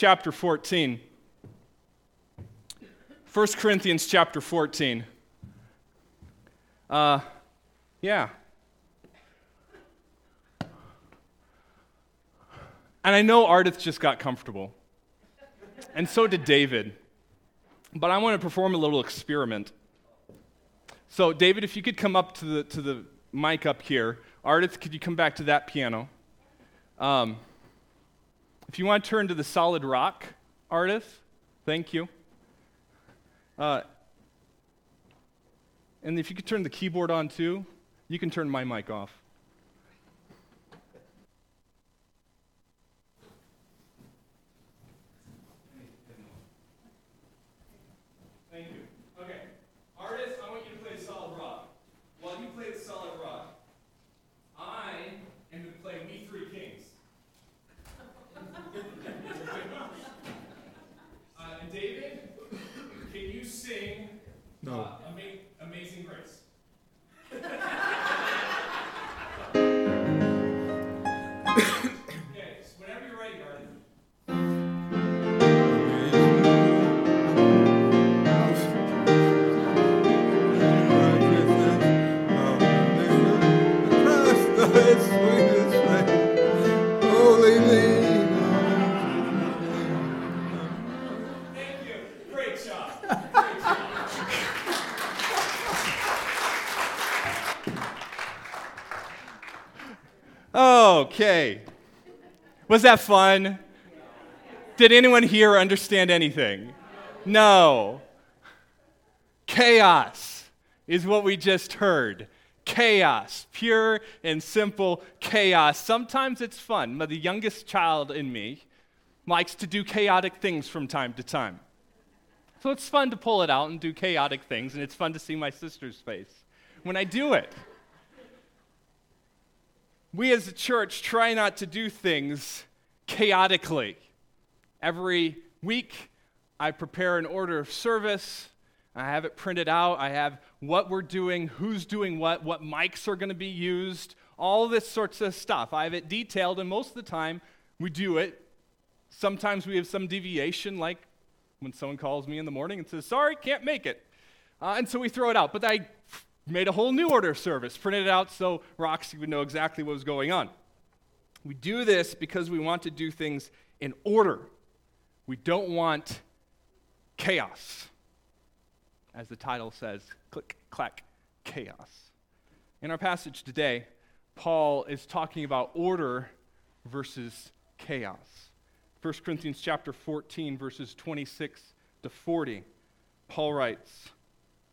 chapter 14. 1 Corinthians chapter 14. Uh, yeah. And I know Ardith just got comfortable. And so did David. But I want to perform a little experiment. So, David, if you could come up to the, to the mic up here. Ardith, could you come back to that piano? Um, if you want to turn to the solid rock, Ardith, thank you. Uh, and if you could turn the keyboard on too, you can turn my mic off. Okay. Was that fun? Did anyone here understand anything? No. Chaos is what we just heard. Chaos, pure and simple chaos. Sometimes it's fun. The youngest child in me likes to do chaotic things from time to time. So it's fun to pull it out and do chaotic things, and it's fun to see my sister's face when I do it we as a church try not to do things chaotically. Every week, I prepare an order of service. I have it printed out. I have what we're doing, who's doing what, what mics are going to be used, all this sorts of stuff. I have it detailed, and most of the time, we do it. Sometimes we have some deviation, like when someone calls me in the morning and says, Sorry, can't make it. Uh, and so we throw it out. But I made a whole new order of service, printed it out so Roxie would know exactly what was going on. We do this because we want to do things in order. We don't want chaos. As the title says, click, clack, chaos. In our passage today, Paul is talking about order versus chaos. 1 Corinthians chapter 14 verses 26 to 40. Paul writes,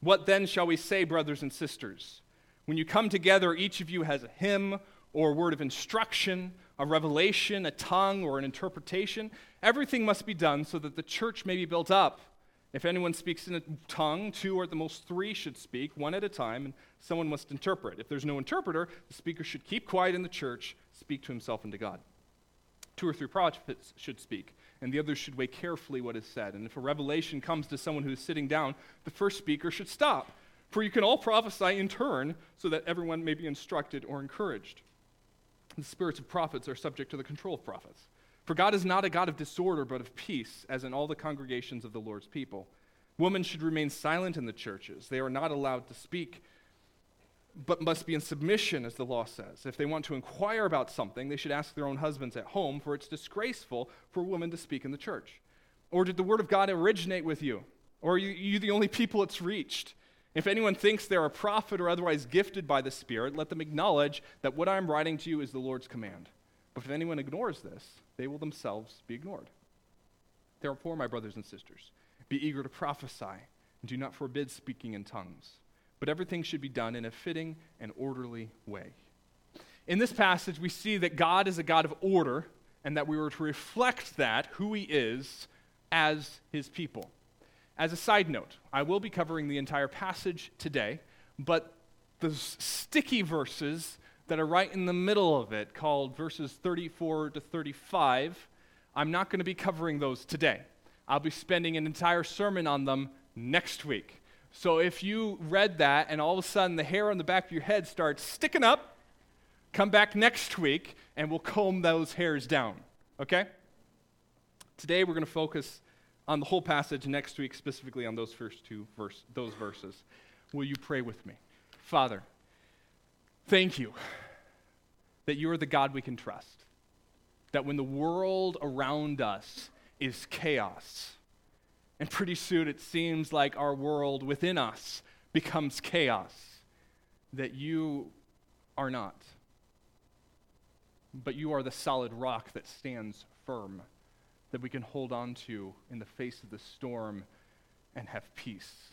what then shall we say, brothers and sisters? When you come together, each of you has a hymn or a word of instruction, a revelation, a tongue, or an interpretation. Everything must be done so that the church may be built up. If anyone speaks in a tongue, two or at the most three should speak, one at a time, and someone must interpret. If there's no interpreter, the speaker should keep quiet in the church, speak to himself and to God. Two or three prophets should speak and the others should weigh carefully what is said. And if a revelation comes to someone who is sitting down, the first speaker should stop. For you can all prophesy in turn, so that everyone may be instructed or encouraged. The spirits of prophets are subject to the control of prophets. For God is not a God of disorder, but of peace, as in all the congregations of the Lord's people. Women should remain silent in the churches. They are not allowed to speak but must be in submission, as the law says. If they want to inquire about something, they should ask their own husbands at home, for it's disgraceful for a woman to speak in the church. Or did the word of God originate with you? Or are you, you the only people it's reached? If anyone thinks they're a prophet or otherwise gifted by the Spirit, let them acknowledge that what I'm writing to you is the Lord's command. But if anyone ignores this, they will themselves be ignored. Therefore, my brothers and sisters, be eager to prophesy, and do not forbid speaking in tongues but everything should be done in a fitting and orderly way. In this passage, we see that God is a God of order and that we were to reflect that, who He is, as His people. As a side note, I will be covering the entire passage today, but the sticky verses that are right in the middle of it, called verses 34 to 35, I'm not going to be covering those today. I'll be spending an entire sermon on them next week. So if you read that and all of a sudden the hair on the back of your head starts sticking up, come back next week and we'll comb those hairs down. Okay? Today we're going to focus on the whole passage next week, specifically on those first two verse, those verses. Will you pray with me? Father, thank you that you are the God we can trust. That when the world around us is chaos, and pretty soon it seems like our world within us becomes chaos, that you are not. But you are the solid rock that stands firm that we can hold on to in the face of the storm and have peace.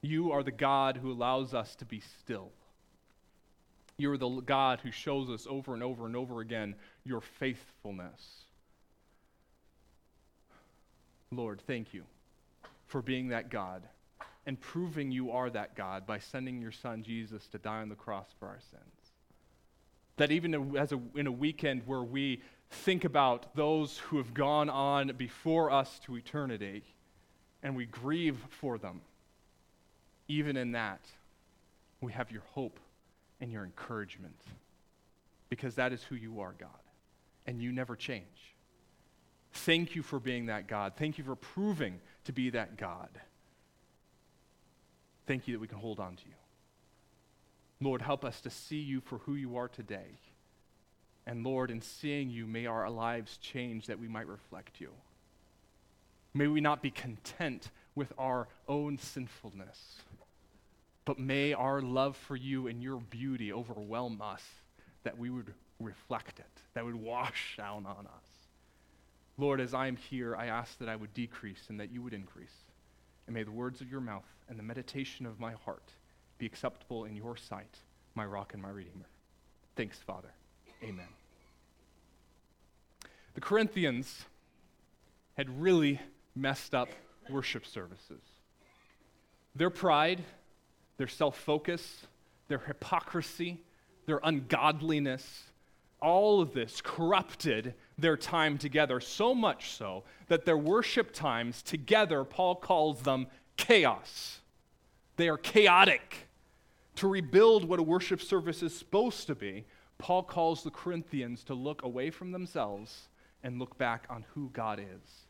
You are the God who allows us to be still. You are the God who shows us over and over and over again your faithfulness. Lord, thank you for being that God and proving you are that God by sending your son Jesus to die on the cross for our sins. That even as a, in a weekend where we think about those who have gone on before us to eternity and we grieve for them, even in that, we have your hope and your encouragement because that is who you are, God, and you never change. Thank you for being that God. Thank you for proving to be that God. Thank you that we can hold on to you. Lord, help us to see you for who you are today and Lord, in seeing you, may our lives change that we might reflect you. May we not be content with our own sinfulness, but may our love for you and your beauty overwhelm us, that we would reflect it, that would wash down on us. Lord, as I am here, I ask that I would decrease and that you would increase. And may the words of your mouth and the meditation of my heart be acceptable in your sight, my rock and my redeemer. Thanks, Father. Amen. The Corinthians had really messed up worship services. Their pride, their self focus, their hypocrisy, their ungodliness, all of this corrupted their time together, so much so that their worship times together, Paul calls them chaos. They are chaotic. To rebuild what a worship service is supposed to be, Paul calls the Corinthians to look away from themselves and look back on who God is.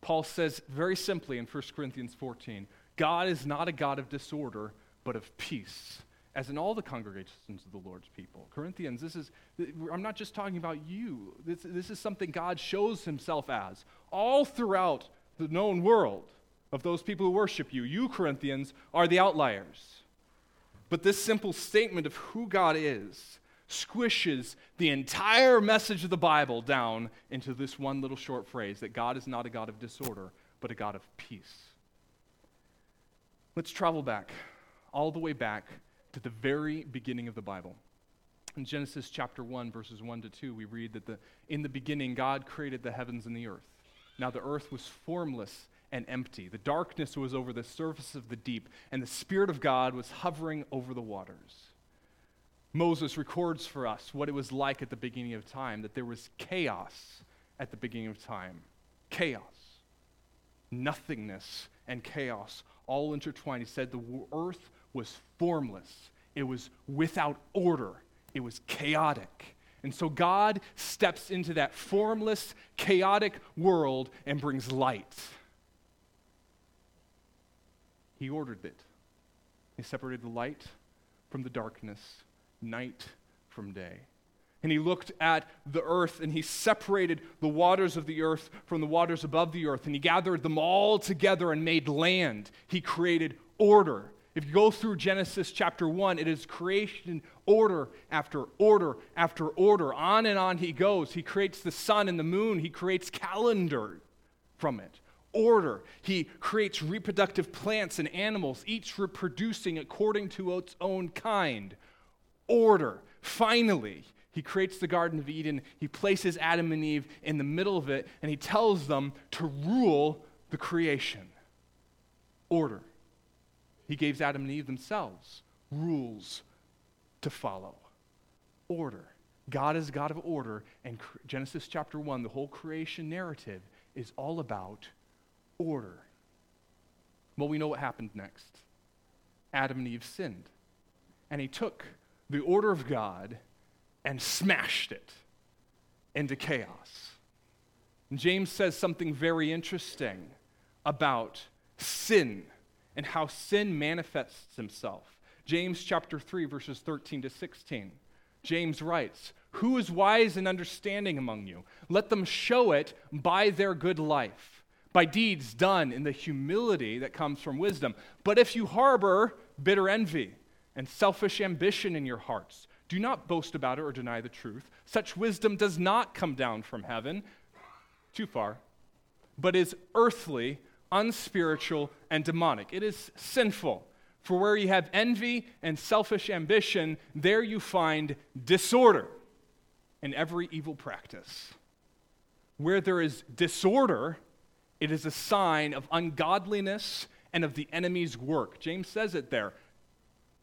Paul says very simply in 1 Corinthians 14 God is not a God of disorder, but of peace, as in all the congregations of the Lord's people. Corinthians, this is, I'm not just talking about you. This, this is something God shows himself as all throughout the known world of those people who worship you. You, Corinthians, are the outliers. But this simple statement of who God is squishes the entire message of the Bible down into this one little short phrase that God is not a God of disorder, but a God of peace. Let's travel back, all the way back to the very beginning of the Bible. In Genesis chapter 1, verses 1 to 2, we read that the, in the beginning God created the heavens and the earth. Now the earth was formless and empty. The darkness was over the surface of the deep, and the Spirit of God was hovering over the waters. Moses records for us what it was like at the beginning of time, that there was chaos at the beginning of time. Chaos. Nothingness and chaos all intertwined. He said the earth was formless, it was without order, it was chaotic. And so God steps into that formless, chaotic world and brings light. He ordered it. He separated the light from the darkness night from day. And he looked at the earth and he separated the waters of the earth from the waters above the earth and he gathered them all together and made land. He created order. If you go through Genesis chapter 1, it is creation order after order after order. On and on he goes. He creates the sun and the moon, he creates calendar from it. Order. He creates reproductive plants and animals, each reproducing according to its own kind order. Finally, he creates the Garden of Eden. He places Adam and Eve in the middle of it, and he tells them to rule the creation. Order. He gave Adam and Eve themselves rules to follow. Order. God is God of order, and Genesis chapter 1, the whole creation narrative, is all about order. Well, we know what happened next. Adam and Eve sinned. And he took the order of God and smashed it into chaos. James says something very interesting about sin and how sin manifests himself. James chapter 3 verses 13 to 16. James writes, "Who is wise and understanding among you? Let them show it by their good life, by deeds done in the humility that comes from wisdom. But if you harbor bitter envy and selfish ambition in your hearts, do not boast about it or deny the truth. Such wisdom does not come down from heaven, too far, but is earthly, unspiritual, and demonic. It is sinful. For where you have envy and selfish ambition, there you find disorder and every evil practice. Where there is disorder, it is a sign of ungodliness and of the enemy's work. James says it there.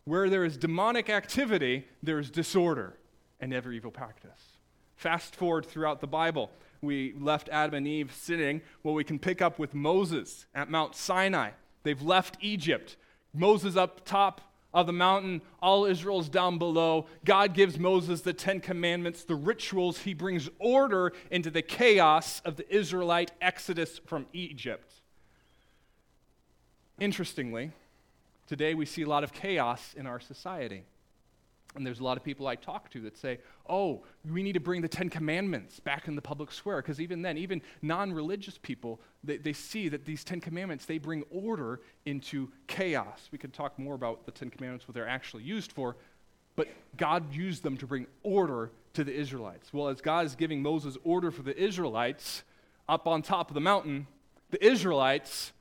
Where there is demonic activity, there is disorder and every evil practice. Fast forward throughout the Bible we left Adam and Eve sitting, well, we can pick up with Moses at Mount Sinai. They've left Egypt. Moses up top of the mountain, all Israel's down below. God gives Moses the Ten Commandments, the rituals. He brings order into the chaos of the Israelite exodus from Egypt. Interestingly, today we see a lot of chaos in our society. And there's a lot of people I talk to that say, oh, we need to bring the Ten Commandments back in the public square. Because even then, even non religious people, they, they see that these Ten Commandments, they bring order into chaos. We could talk more about the Ten Commandments, what they're actually used for. But God used them to bring order to the Israelites. Well, as God is giving Moses order for the Israelites up on top of the mountain, the Israelites,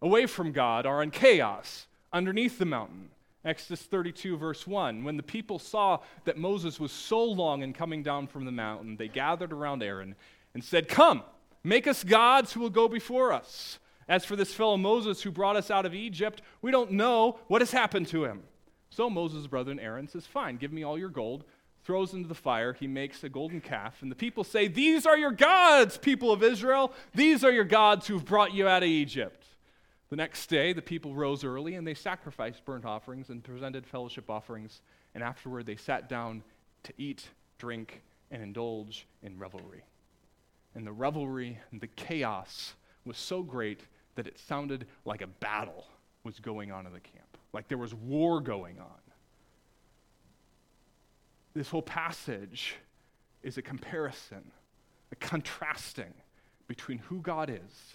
away from God, are in chaos underneath the mountain. Exodus 32, verse 1. When the people saw that Moses was so long in coming down from the mountain, they gathered around Aaron and said, Come, make us gods who will go before us. As for this fellow Moses who brought us out of Egypt, we don't know what has happened to him. So Moses' brother Aaron says, Fine, give me all your gold. Throws into the fire. He makes a golden calf. And the people say, These are your gods, people of Israel. These are your gods who've brought you out of Egypt. The next day, the people rose early and they sacrificed burnt offerings and presented fellowship offerings. And afterward, they sat down to eat, drink, and indulge in revelry. And the revelry and the chaos was so great that it sounded like a battle was going on in the camp, like there was war going on. This whole passage is a comparison, a contrasting between who God is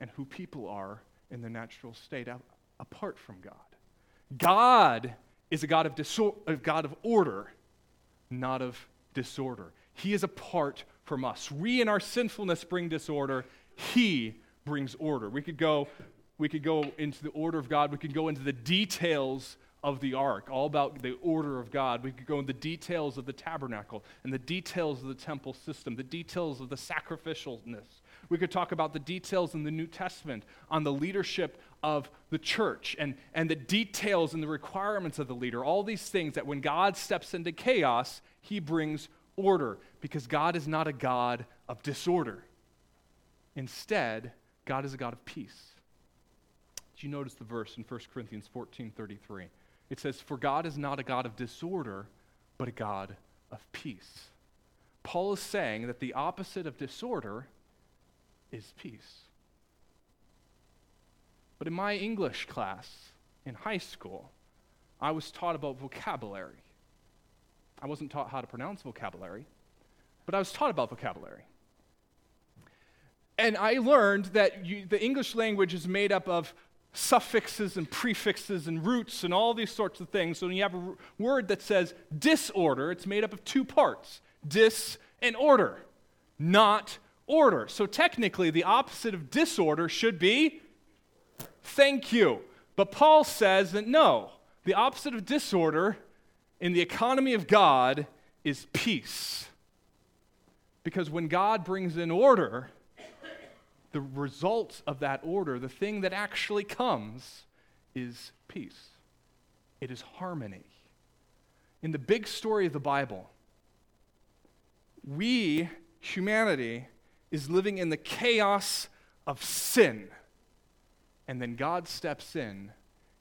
and who people are in their natural state apart from God. God is a God of, disor- a God of order, not of disorder. He is apart from us. We in our sinfulness bring disorder. He brings order. We could go, we could go into the order of God. We could go into the details of the ark, all about the order of God. We could go into the details of the tabernacle and the details of the temple system, the details of the sacrificialness we could talk about the details in the New Testament on the leadership of the church and, and the details and the requirements of the leader. All these things that when God steps into chaos, he brings order because God is not a God of disorder. Instead, God is a God of peace. Did you notice the verse in 1 Corinthians 14 33? It says, For God is not a God of disorder, but a God of peace. Paul is saying that the opposite of disorder is peace. But in my English class in high school, I was taught about vocabulary. I wasn't taught how to pronounce vocabulary, but I was taught about vocabulary. And I learned that you, the English language is made up of suffixes and prefixes and roots and all these sorts of things. So when you have a r- word that says disorder, it's made up of two parts dis and order, not order. So technically, the opposite of disorder should be thank you. But Paul says that no, the opposite of disorder in the economy of God is peace. Because when God brings in order, the result of that order, the thing that actually comes, is peace. It is harmony. In the big story of the Bible, we, humanity, is living in the chaos of sin. And then God steps in,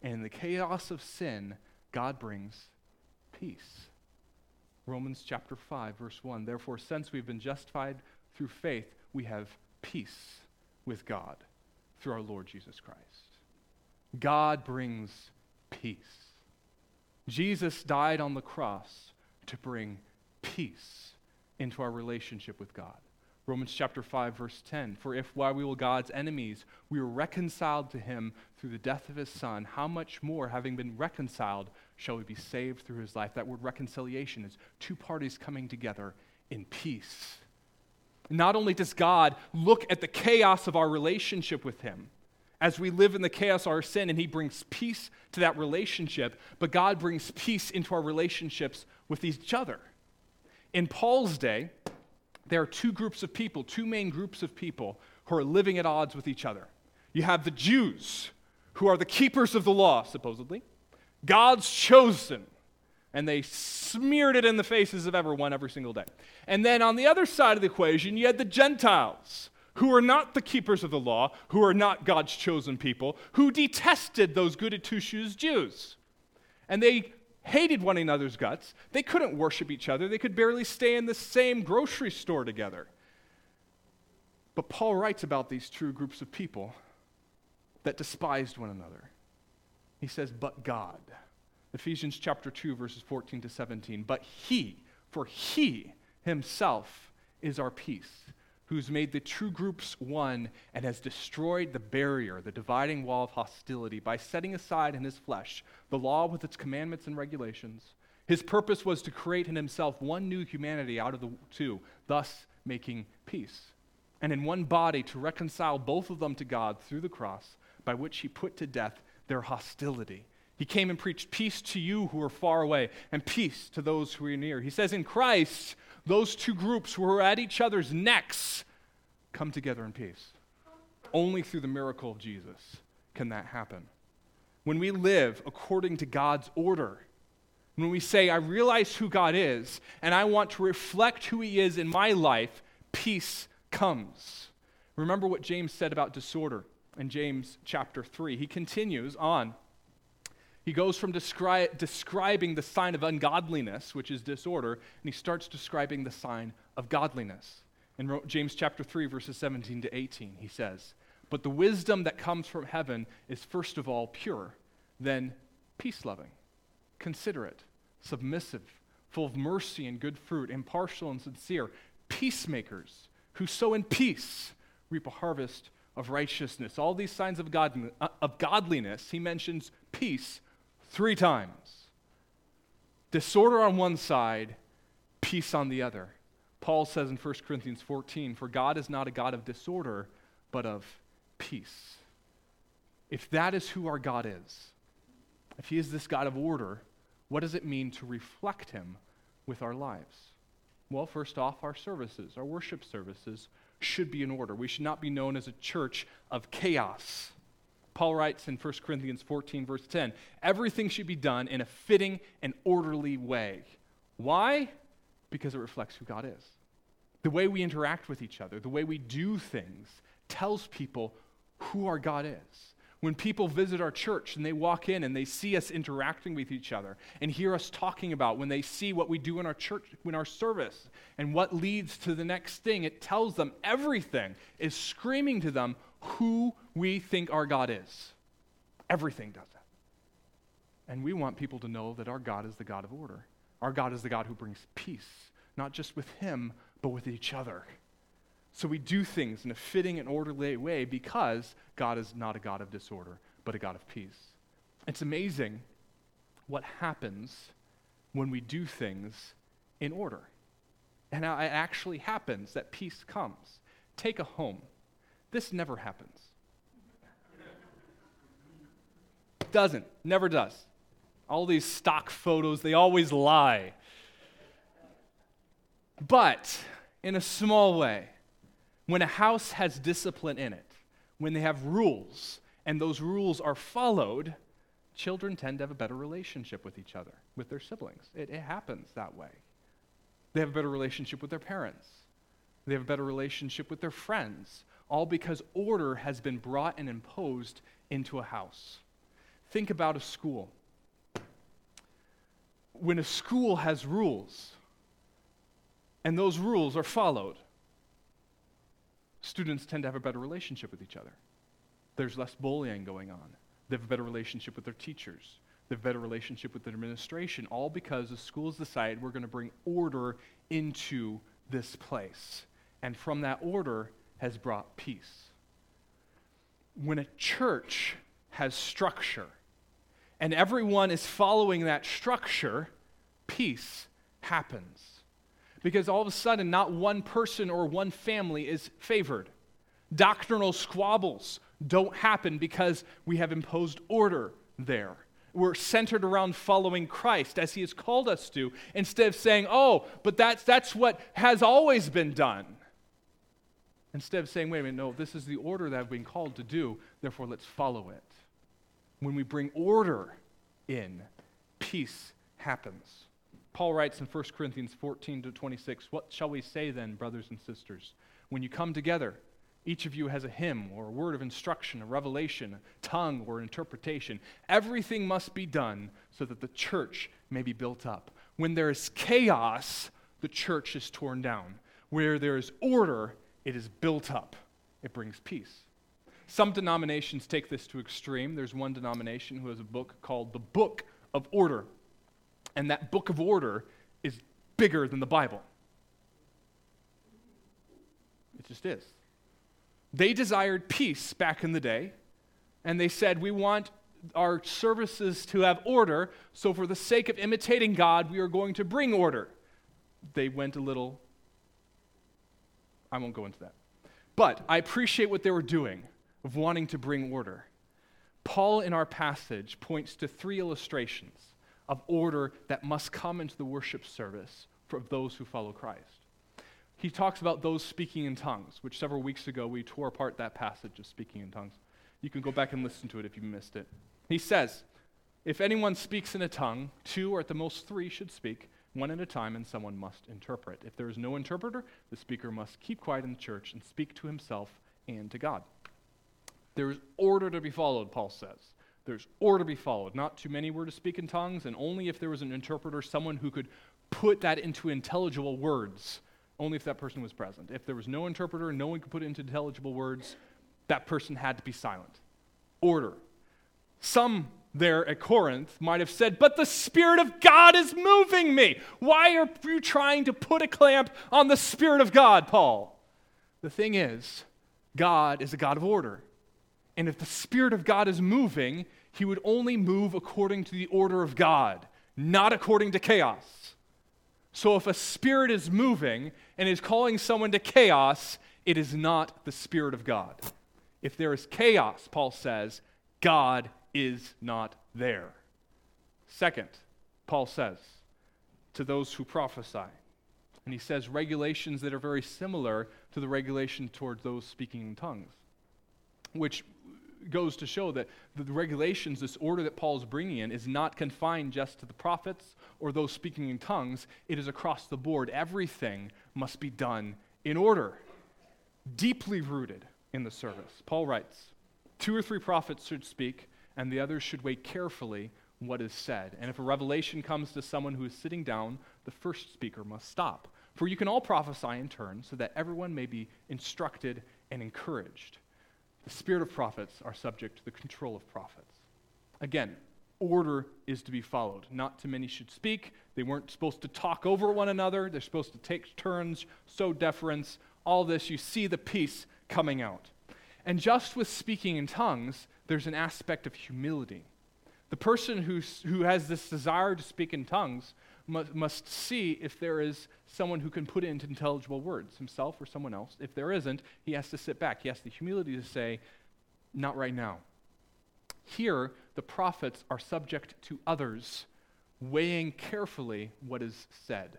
and in the chaos of sin, God brings peace. Romans chapter 5, verse 1. Therefore, since we've been justified through faith, we have peace with God through our Lord Jesus Christ. God brings peace. Jesus died on the cross to bring peace into our relationship with God. Romans chapter 5 verse 10 for if while we were God's enemies we were reconciled to him through the death of his son how much more having been reconciled shall we be saved through his life? That word reconciliation is two parties coming together in peace. Not only does God look at the chaos of our relationship with him as we live in the chaos of our sin and he brings peace to that relationship but God brings peace into our relationships with each other. In Paul's day there are two groups of people, two main groups of people who are living at odds with each other. You have the Jews, who are the keepers of the law, supposedly, God's chosen, and they smeared it in the faces of everyone every single day. And then on the other side of the equation, you had the Gentiles, who are not the keepers of the law, who are not God's chosen people, who detested those goody two shoes Jews. And they hated one another's guts. They couldn't worship each other. They could barely stay in the same grocery store together. But Paul writes about these two groups of people that despised one another. He says, But God. Ephesians chapter 2, verses 14 to 17. But He, for He Himself is our peace who's made the true groups one and has destroyed the barrier, the dividing wall of hostility, by setting aside in his flesh the law with its commandments and regulations. His purpose was to create in himself one new humanity out of the two, thus making peace. And in one body to reconcile both of them to God through the cross, by which he put to death their hostility. He came and preached peace to you who are far away and peace to those who are near. He says, In Christ, those two groups who are at each other's necks come together in peace. Only through the miracle of Jesus can that happen. When we live according to God's order, when we say, I realize who God is and I want to reflect who He is in my life, peace comes. Remember what James said about disorder in James chapter 3. He continues on. He goes from descri- describing the sign of ungodliness, which is disorder, and he starts describing the sign of godliness. In James chapter 3, verses 17 to 18, he says, But the wisdom that comes from heaven is first of all pure, then peace loving, considerate, submissive, full of mercy and good fruit, impartial and sincere, peacemakers who sow in peace reap a harvest of righteousness. All these signs of, of godliness, he mentions peace three times. Disorder on one side, peace on the other. Paul says in 1 Corinthians 14, For God is not a God of disorder, but of peace. If that is who our God is, if He is this God of order, what does it mean to reflect Him with our lives? Well, first off, our services, our worship services, should be in order. We should not be known as a church of chaos. Paul writes in 1 Corinthians 14, verse 10 everything should be done in a fitting and orderly way. Why? Because it reflects who God is. The way we interact with each other, the way we do things, tells people who our God is. When people visit our church and they walk in and they see us interacting with each other and hear us talking about, when they see what we do in our church, in our service, and what leads to the next thing, it tells them everything is screaming to them who we think our God is. Everything does that. And we want people to know that our God is the God of order. Our God is the God who brings peace, not just with Him, but with each other. So we do things in a fitting and orderly way because God is not a God of disorder, but a God of peace. It's amazing what happens when we do things in order. And it actually happens that peace comes. Take a home. This never happens. Doesn't, never does. All these stock photos, they always lie. But in a small way, when a house has discipline in it, when they have rules, and those rules are followed, children tend to have a better relationship with each other, with their siblings. It, it, happens that way. They have a better relationship with their parents, they have a better relationship with their friends, all because order has been brought and imposed into a house. Think about a school when a school has rules and those rules are followed, students tend to have a better relationship with each other. There's less bullying going on. They have a better relationship with their teachers. They have a better relationship with the administration, all because the schools decide we're going to bring order into this place. And from that order has brought peace. When a church has structure and everyone is following that structure, peace happens. Because all of a sudden, not one person or one family is favored. Doctrinal squabbles don't happen because we have imposed order there. We're centered around following Christ as he has called us to, instead of saying, oh, but that's, that's what has always been done. Instead of saying, wait a minute, no, this is the order that I've been called to do, therefore let's follow it. When we bring order in, peace happens. Paul writes in 1 Corinthians 14 to 26, What shall we say then, brothers and sisters? When you come together, each of you has a hymn or a word of instruction, a revelation, a tongue or an interpretation. Everything must be done so that the church may be built up. When there is chaos, the church is torn down. Where there is order, it is built up. It brings peace. Some denominations take this to extreme. There's one denomination who has a book called the Book of Order. And that book of order is bigger than the Bible. It just is. They desired peace back in the day, and they said, We want our services to have order, so for the sake of imitating God, we are going to bring order. They went a little, I won't go into that. But I appreciate what they were doing of wanting to bring order. Paul, in our passage, points to three illustrations of order that must come into the worship service for those who follow Christ he talks about those speaking in tongues, which several weeks ago we tore apart that passage of speaking in tongues. You can go back and listen to it if you missed it. He says, If anyone speaks in a tongue, two or at the most three should speak, one at a time, and someone must interpret. If there is no interpreter, the speaker must keep quiet in the church and speak to himself and to God. There is order to be followed, Paul says. There's order to be followed. Not too many were to speak in tongues, and only if there was an interpreter, someone who could put that into intelligible words only if that person was present. If there was no interpreter, no one could put it into intelligible words, that person had to be silent. Order. Some there at Corinth might have said, But the Spirit of God is moving me. Why are you trying to put a clamp on the Spirit of God, Paul? The thing is, God is a God of order. And if the Spirit of God is moving, he would only move according to the order of God, not according to chaos. So if a spirit is moving and is calling someone to chaos, it is not the Spirit of God. If there is chaos, Paul says, God is not there. Second, Paul says to those who prophesy, and he says regulations that are very similar to the regulation toward those speaking in tongues, which goes to show that the regulations, this order that Paul is bringing in, is not confined just to the prophets or those speaking in tongues. It is across the board. Everything must be done in order, deeply rooted in the service. Paul writes Two or three prophets should speak, and the others should wait carefully what is said. And if a revelation comes to someone who is sitting down, the first speaker must stop. For you can all prophesy in turn, so that everyone may be instructed and encouraged. The spirit of prophets are subject to the control of prophets. Again, order is to be followed. Not too many should speak. They weren't supposed to talk over one another. They're supposed to take turns, sow deference. All this, you see the peace coming out. And just with speaking in tongues, there's an aspect of humility. The person who's, who has this desire to speak in tongues must, must see if there is someone who can put into intelligible words, himself or someone else. If there isn't, he has to sit back. He has the humility to say, Not right now. Here, the prophets are subject to others, weighing carefully what is said.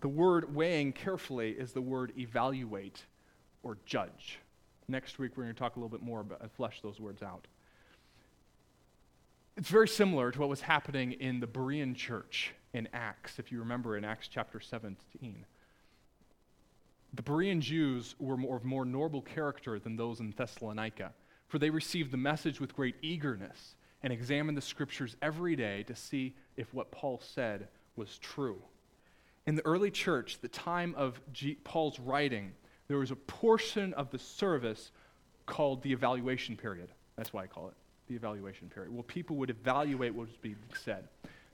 The word weighing carefully is the word evaluate or judge. Next week, we're going to talk a little bit more about, flesh those words out. It's very similar to what was happening in the Berean church in Acts, if you remember in Acts chapter 17. The Berean Jews were more, of more noble character than those in Thessalonica, for they received the message with great eagerness and examined the scriptures every day to see if what Paul said was true. In the early church, the time of G- Paul's writing, there was a portion of the service called the evaluation period. That's why I call it the evaluation period. Well, people would evaluate what was being said.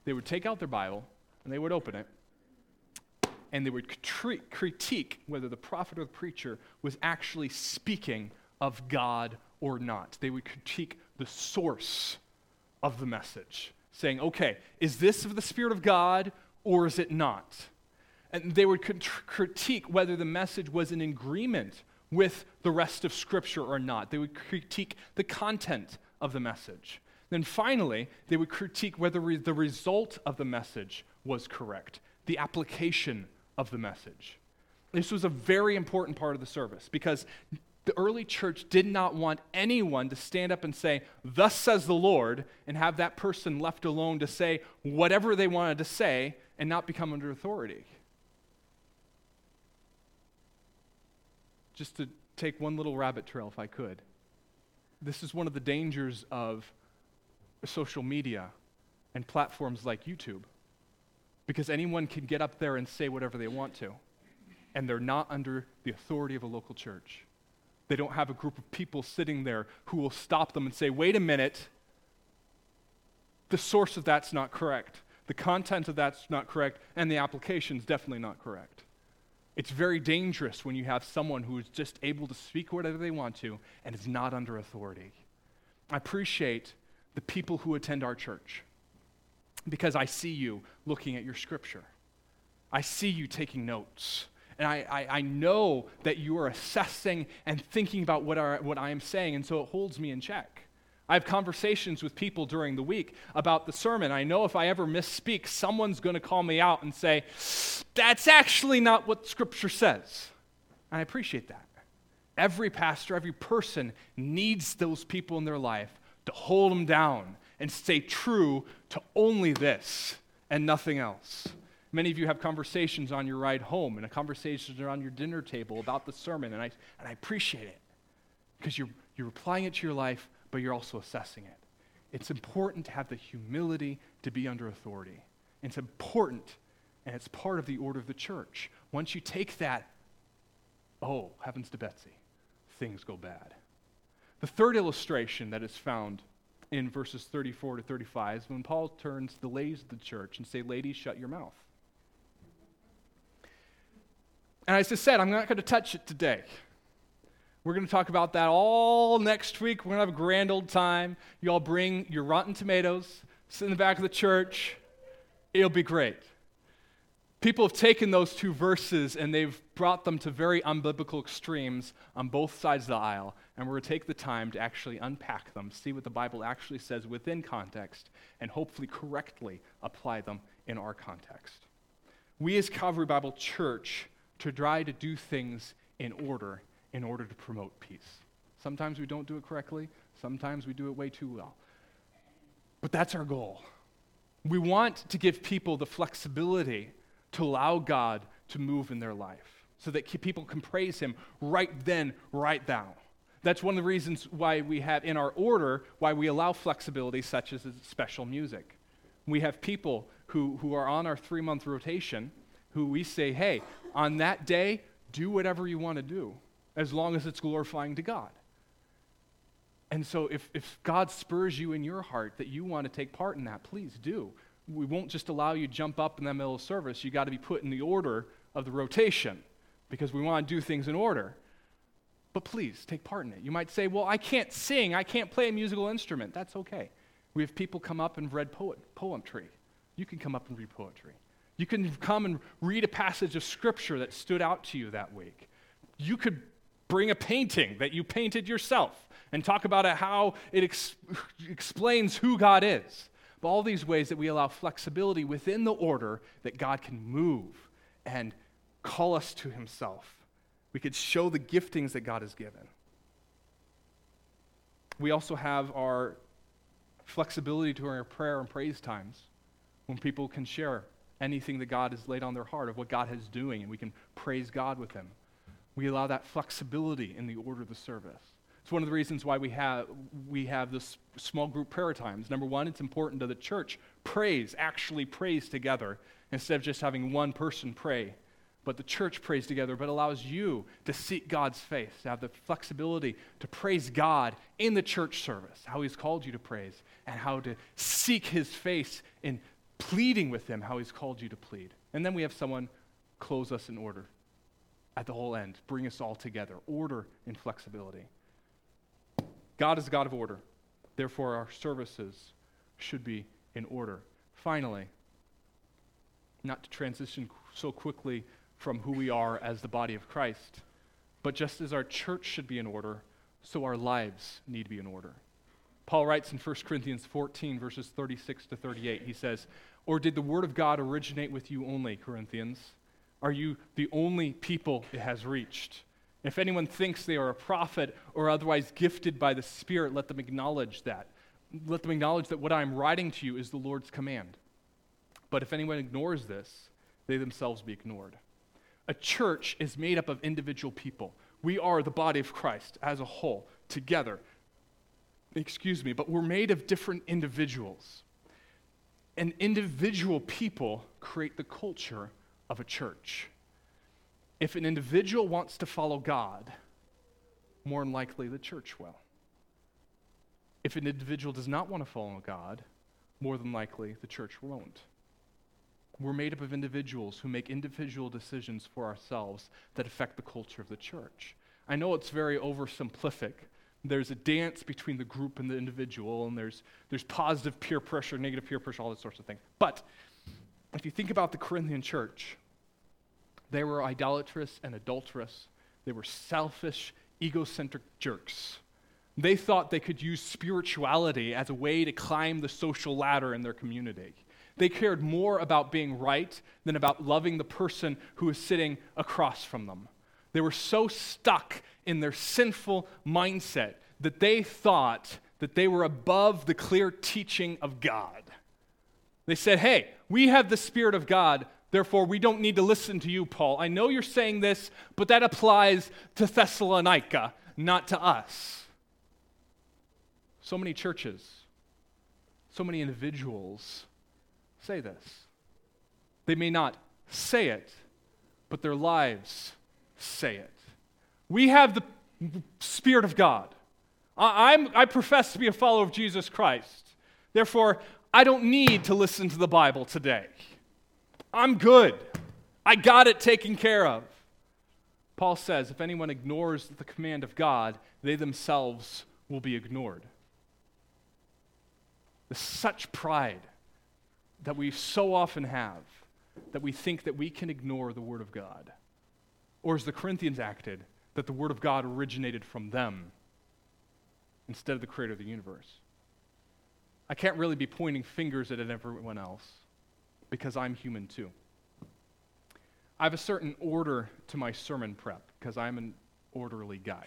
They would take out their Bible and they would open it and they would critique whether the prophet or the preacher was actually speaking of God or not. They would critique the source of the message, saying, okay, is this of the Spirit of God or is it not? And they would critique whether the message was in agreement with the rest of Scripture or not. They would critique the content of the message. Then finally, they would critique whether re- the result of the message was correct, the application of the message. This was a very important part of the service because the early church did not want anyone to stand up and say, Thus says the Lord, and have that person left alone to say whatever they wanted to say and not become under authority. Just to take one little rabbit trail, if I could. This is one of the dangers of social media and platforms like YouTube because anyone can get up there and say whatever they want to, and they're not under the authority of a local church. They don't have a group of people sitting there who will stop them and say, wait a minute, the source of that's not correct, the content of that's not correct, and the application is definitely not correct. It's very dangerous when you have someone who is just able to speak whatever they want to and is not under authority. I appreciate the people who attend our church because I see you looking at your scripture. I see you taking notes. And I, I, I, know that you are assessing and thinking about what, are, what I am saying, and so it holds me in check. I have conversations with people during the week about the sermon. I know if I ever misspeak, someone's going to call me out and say, That's actually not what Scripture says. And I appreciate that. Every pastor, every person needs those people in their life to hold them down and stay true to only this and nothing else. Many of you have conversations on your ride home and conversations around your dinner table about the sermon, and I, and I appreciate it because you're, you're applying it to your life, but you're also assessing it. It's important to have the humility to be under authority. It's important, and it's part of the order of the church. Once you take that, oh, heavens to Betsy, things go bad. The third illustration that is found in verses 34 to 35 is when Paul turns the ladies of the church and say, Ladies, shut your mouth. And as I said, I'm not going to touch it today. We're going to talk about that all next week. We're going to have a grand old time. You all bring your rotten tomatoes, sit in the back of the church. It'll be great. People have taken those two verses and they've brought them to very unbiblical extremes on both sides of the aisle. And we're going to take the time to actually unpack them, see what the Bible actually says within context, and hopefully correctly apply them in our context. We, as Calvary Bible Church, to try to do things in order in order to promote peace. Sometimes we don't do it correctly, sometimes we do it way too well. But that's our goal. We want to give people the flexibility to allow God to move in their life so that people can praise Him right then, right now. That's one of the reasons why we have in our order, why we allow flexibility, such as special music. We have people who, who are on our three month rotation who we say, hey, on that day, do whatever you want to do, as long as it's glorifying to God. And so, if, if God spurs you in your heart that you want to take part in that, please do. We won't just allow you to jump up in the middle of service. You got to be put in the order of the rotation because we want to do things in order. But please take part in it. You might say, Well, I can't sing, I can't play a musical instrument. That's okay. We have people come up and read poet, poetry. You can come up and read poetry. You can come and read a passage of scripture that stood out to you that week. You could bring a painting that you painted yourself and talk about how it ex- explains who God is. But all these ways that we allow flexibility within the order that God can move and call us to Himself we could show the giftings that God has given. We also have our flexibility to our prayer and praise times when people can share anything that God has laid on their heart of what God is doing, and we can praise God with them. We allow that flexibility in the order of the service. It's one of the reasons why we have, we have this small group prayer times. Number one, it's important to the church praise, actually praise together, instead of just having one person pray but the church prays together, but allows you to seek God's face, to have the flexibility to praise God in the church service, how He's called you to praise, and how to seek His face in pleading with Him, how He's called you to plead. And then we have someone close us in order at the whole end, bring us all together, order and flexibility. God is a God of order. Therefore, our services should be in order. Finally, not to transition so quickly from who we are as the body of Christ, but just as our church should be in order, so our lives need to be in order. Paul writes in 1 Corinthians 14, verses 36 to 38, he says, Or did the word of God originate with you only, Corinthians? Are you the only people it has reached? If anyone thinks they are a prophet or otherwise gifted by the Spirit, let them acknowledge that. Let them acknowledge that what I am writing to you is the Lord's command. But if anyone ignores this, they themselves be ignored. A church is made up of individual people. We are the body of Christ as a whole, together. Excuse me, but we're made of different individuals. And individual people create the culture of a church. If an individual wants to follow God, more than likely the church will. If an individual does not want to follow God, more than likely the church won't. We're made up of individuals who make individual decisions for ourselves that affect the culture of the church. I know it's very oversimplific. There's a dance between the group and the individual, and there's, there's positive peer pressure, negative peer pressure, all those sorts of things. But if you think about the Corinthian church, they were idolatrous and adulterous. They were selfish, egocentric jerks. They thought they could use spirituality as a way to climb the social ladder in their community. They cared more about being right than about loving the person who was sitting across from them. They were so stuck in their sinful mindset that they thought that they were above the clear teaching of God. They said, Hey, we have the Spirit of God, therefore we don't need to listen to you, Paul. I know you're saying this, but that applies to Thessalonica, not to us. So many churches, so many individuals say this. They may not say it, but their lives say it. We have the Spirit of God. I, I profess to be a follower of Jesus Christ. Therefore, I don't need to listen to the Bible today. I'm good. I got it taken care of. Paul says if anyone ignores the command of God, they themselves will be ignored. There's such pride that we so often have that we think that we can ignore the Word of God. Or as the Corinthians acted, that the Word of God originated from them instead of the Creator of the universe. I can't really be pointing fingers at everyone else because I'm human too. I have a certain order to my sermon prep because I'm an orderly guy.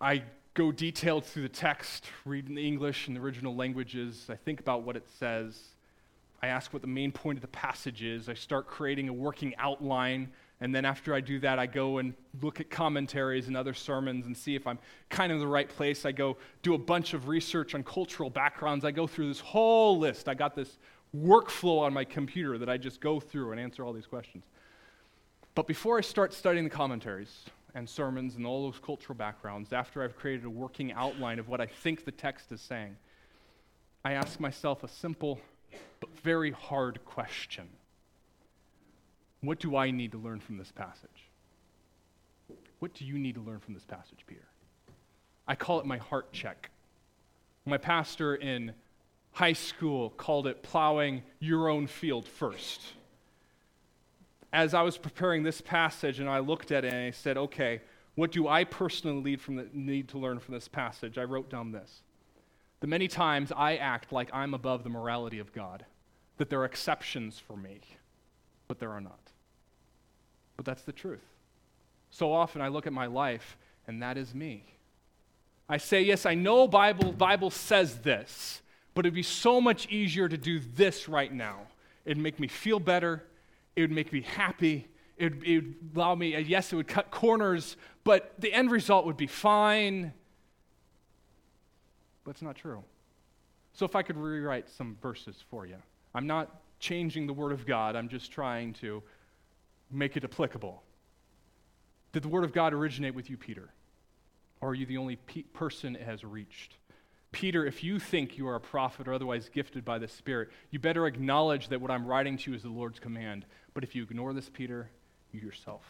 I go detailed through the text, read in the English and the original languages. I think about what it says. I ask what the main point of the passage is. I start creating a working outline. And then after I do that, I go and look at commentaries and other sermons and see if I'm kind of in the right place. I go do a bunch of research on cultural backgrounds. I go through this whole list. I got this workflow on my computer that I just go through and answer all these questions. But before I start studying the commentaries, and sermons and all those cultural backgrounds, after I've created a working outline of what I think the text is saying, I ask myself a simple but very hard question What do I need to learn from this passage? What do you need to learn from this passage, Peter? I call it my heart check. My pastor in high school called it plowing your own field first as I was preparing this passage and I looked at it and I said, okay, what do I personally the, need to learn from this passage? I wrote down this. The many times I act like I'm above the morality of God, that there are exceptions for me, but there are not. But that's the truth. So often I look at my life and that is me. I say, yes, I know Bible, Bible says this, but it'd be so much easier to do this right now. It'd make me feel better. It would make me happy. It would, it would allow me, uh, yes, it would cut corners, but the end result would be fine. But it's not true. So if I could rewrite some verses for you, I'm not changing the Word of God, I'm just trying to make it applicable. Did the Word of God originate with you, Peter? Or are you the only pe- person it has reached? Peter, if you think you are a prophet or otherwise gifted by the Spirit, you better acknowledge that what I'm writing to you is the Lord's command. But if you ignore this, Peter, you yourself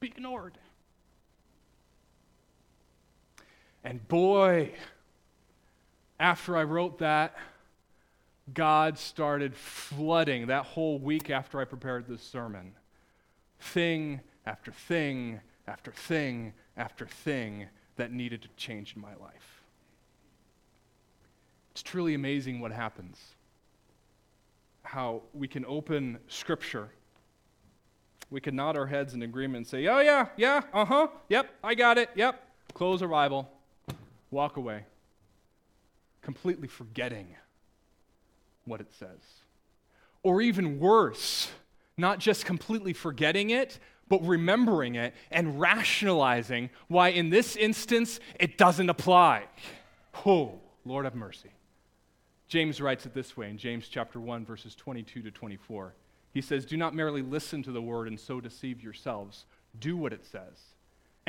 be ignored. And boy, after I wrote that, God started flooding that whole week after I prepared this sermon. Thing after thing after thing after thing that needed to change in my life. It's truly amazing what happens. How we can open Scripture, we can nod our heads in agreement and say, Oh, yeah, yeah, uh huh, yep, I got it, yep, close our Bible, walk away, completely forgetting what it says. Or even worse, not just completely forgetting it, but remembering it and rationalizing why, in this instance, it doesn't apply. Oh, Lord have mercy. James writes it this way in James chapter 1, verses 22 to 24. He says, Do not merely listen to the word and so deceive yourselves. Do what it says.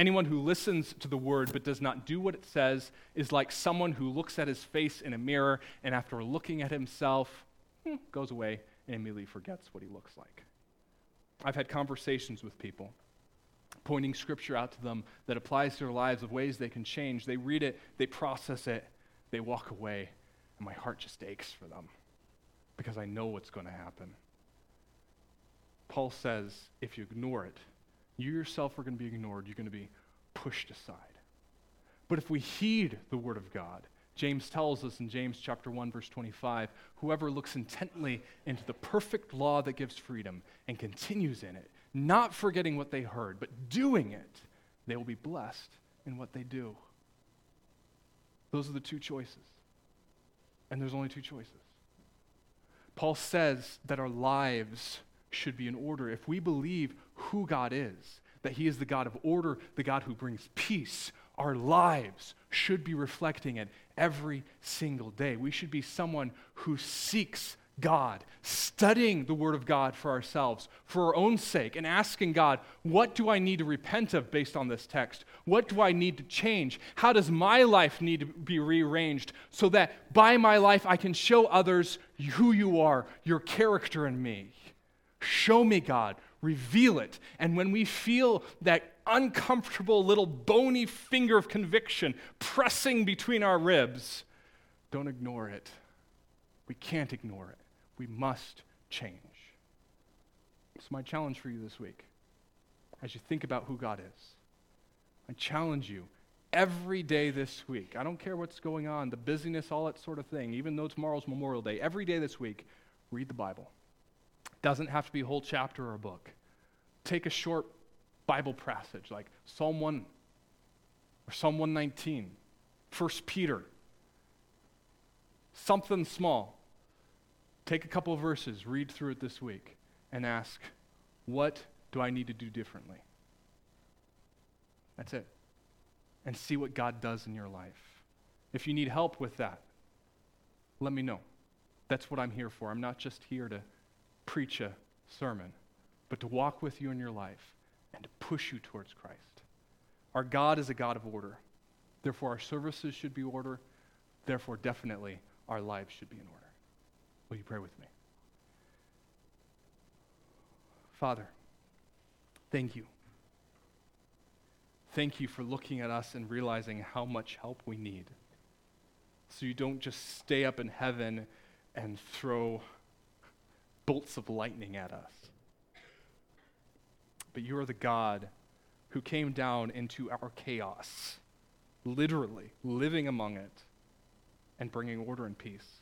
Anyone who listens to the word but does not do what it says is like someone who looks at his face in a mirror and after looking at himself, hmm, goes away and immediately forgets what he looks like. I've had conversations with people, pointing scripture out to them that applies to their lives of ways they can change. They read it, they process it, they walk away, and my heart just aches for them because I know what's going to happen. Paul says if you ignore it, you yourself are going to be ignored, you're going to be pushed aside. But if we heed the word of God, James tells us in James chapter 1 verse 25, whoever looks intently into the perfect law that gives freedom and continues in it, not forgetting what they heard, but doing it, they will be blessed in what they do. Those are the two choices. And there's only two choices. Paul says that our lives should be in order. If we believe who God is, that He is the God of order, the God who brings peace, our lives should be reflecting it every single day. We should be someone who seeks God, studying the Word of God for ourselves, for our own sake, and asking God, what do I need to repent of based on this text? What do I need to change? How does my life need to be rearranged so that by my life I can show others who you are, your character in me? Show me, God. Reveal it. And when we feel that uncomfortable little bony finger of conviction pressing between our ribs, don't ignore it. We can't ignore it. We must change. It's my challenge for you this week as you think about who God is. I challenge you every day this week. I don't care what's going on, the busyness, all that sort of thing, even though tomorrow's Memorial Day, every day this week, read the Bible. Doesn't have to be a whole chapter or a book. Take a short Bible passage like Psalm 1 or Psalm 119, 1 Peter. Something small. Take a couple verses, read through it this week, and ask, what do I need to do differently? That's it. And see what God does in your life. If you need help with that, let me know. That's what I'm here for. I'm not just here to preach a sermon, but to walk with you in your life and to push you towards Christ. Our God is a God of order. Therefore, our services should be order. Therefore, definitely, our lives should be in order. Will you pray with me? Father, thank you. Thank you for looking at us and realizing how much help we need. So you don't just stay up in heaven and throw bolts of lightning at us. But you are the God who came down into our chaos, literally living among it and bringing order and peace.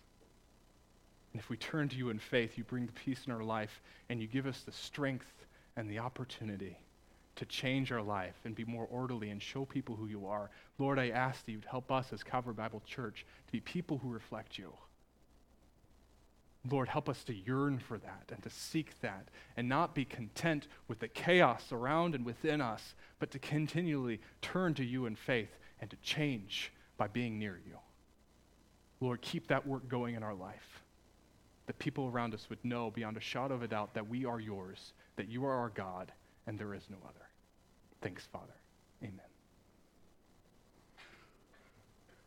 And if we turn to you in faith, you bring the peace in our life and you give us the strength and the opportunity to change our life and be more orderly and show people who you are. Lord, I ask that you'd help us as Calvary Bible Church to be people who reflect you. Lord, help us to yearn for that and to seek that and not be content with the chaos around and within us, but to continually turn to you in faith and to change by being near you. Lord, keep that work going in our life. the people around us would know beyond a shadow of a doubt that we are yours, that you are our God, and there is no other. Thanks, Father.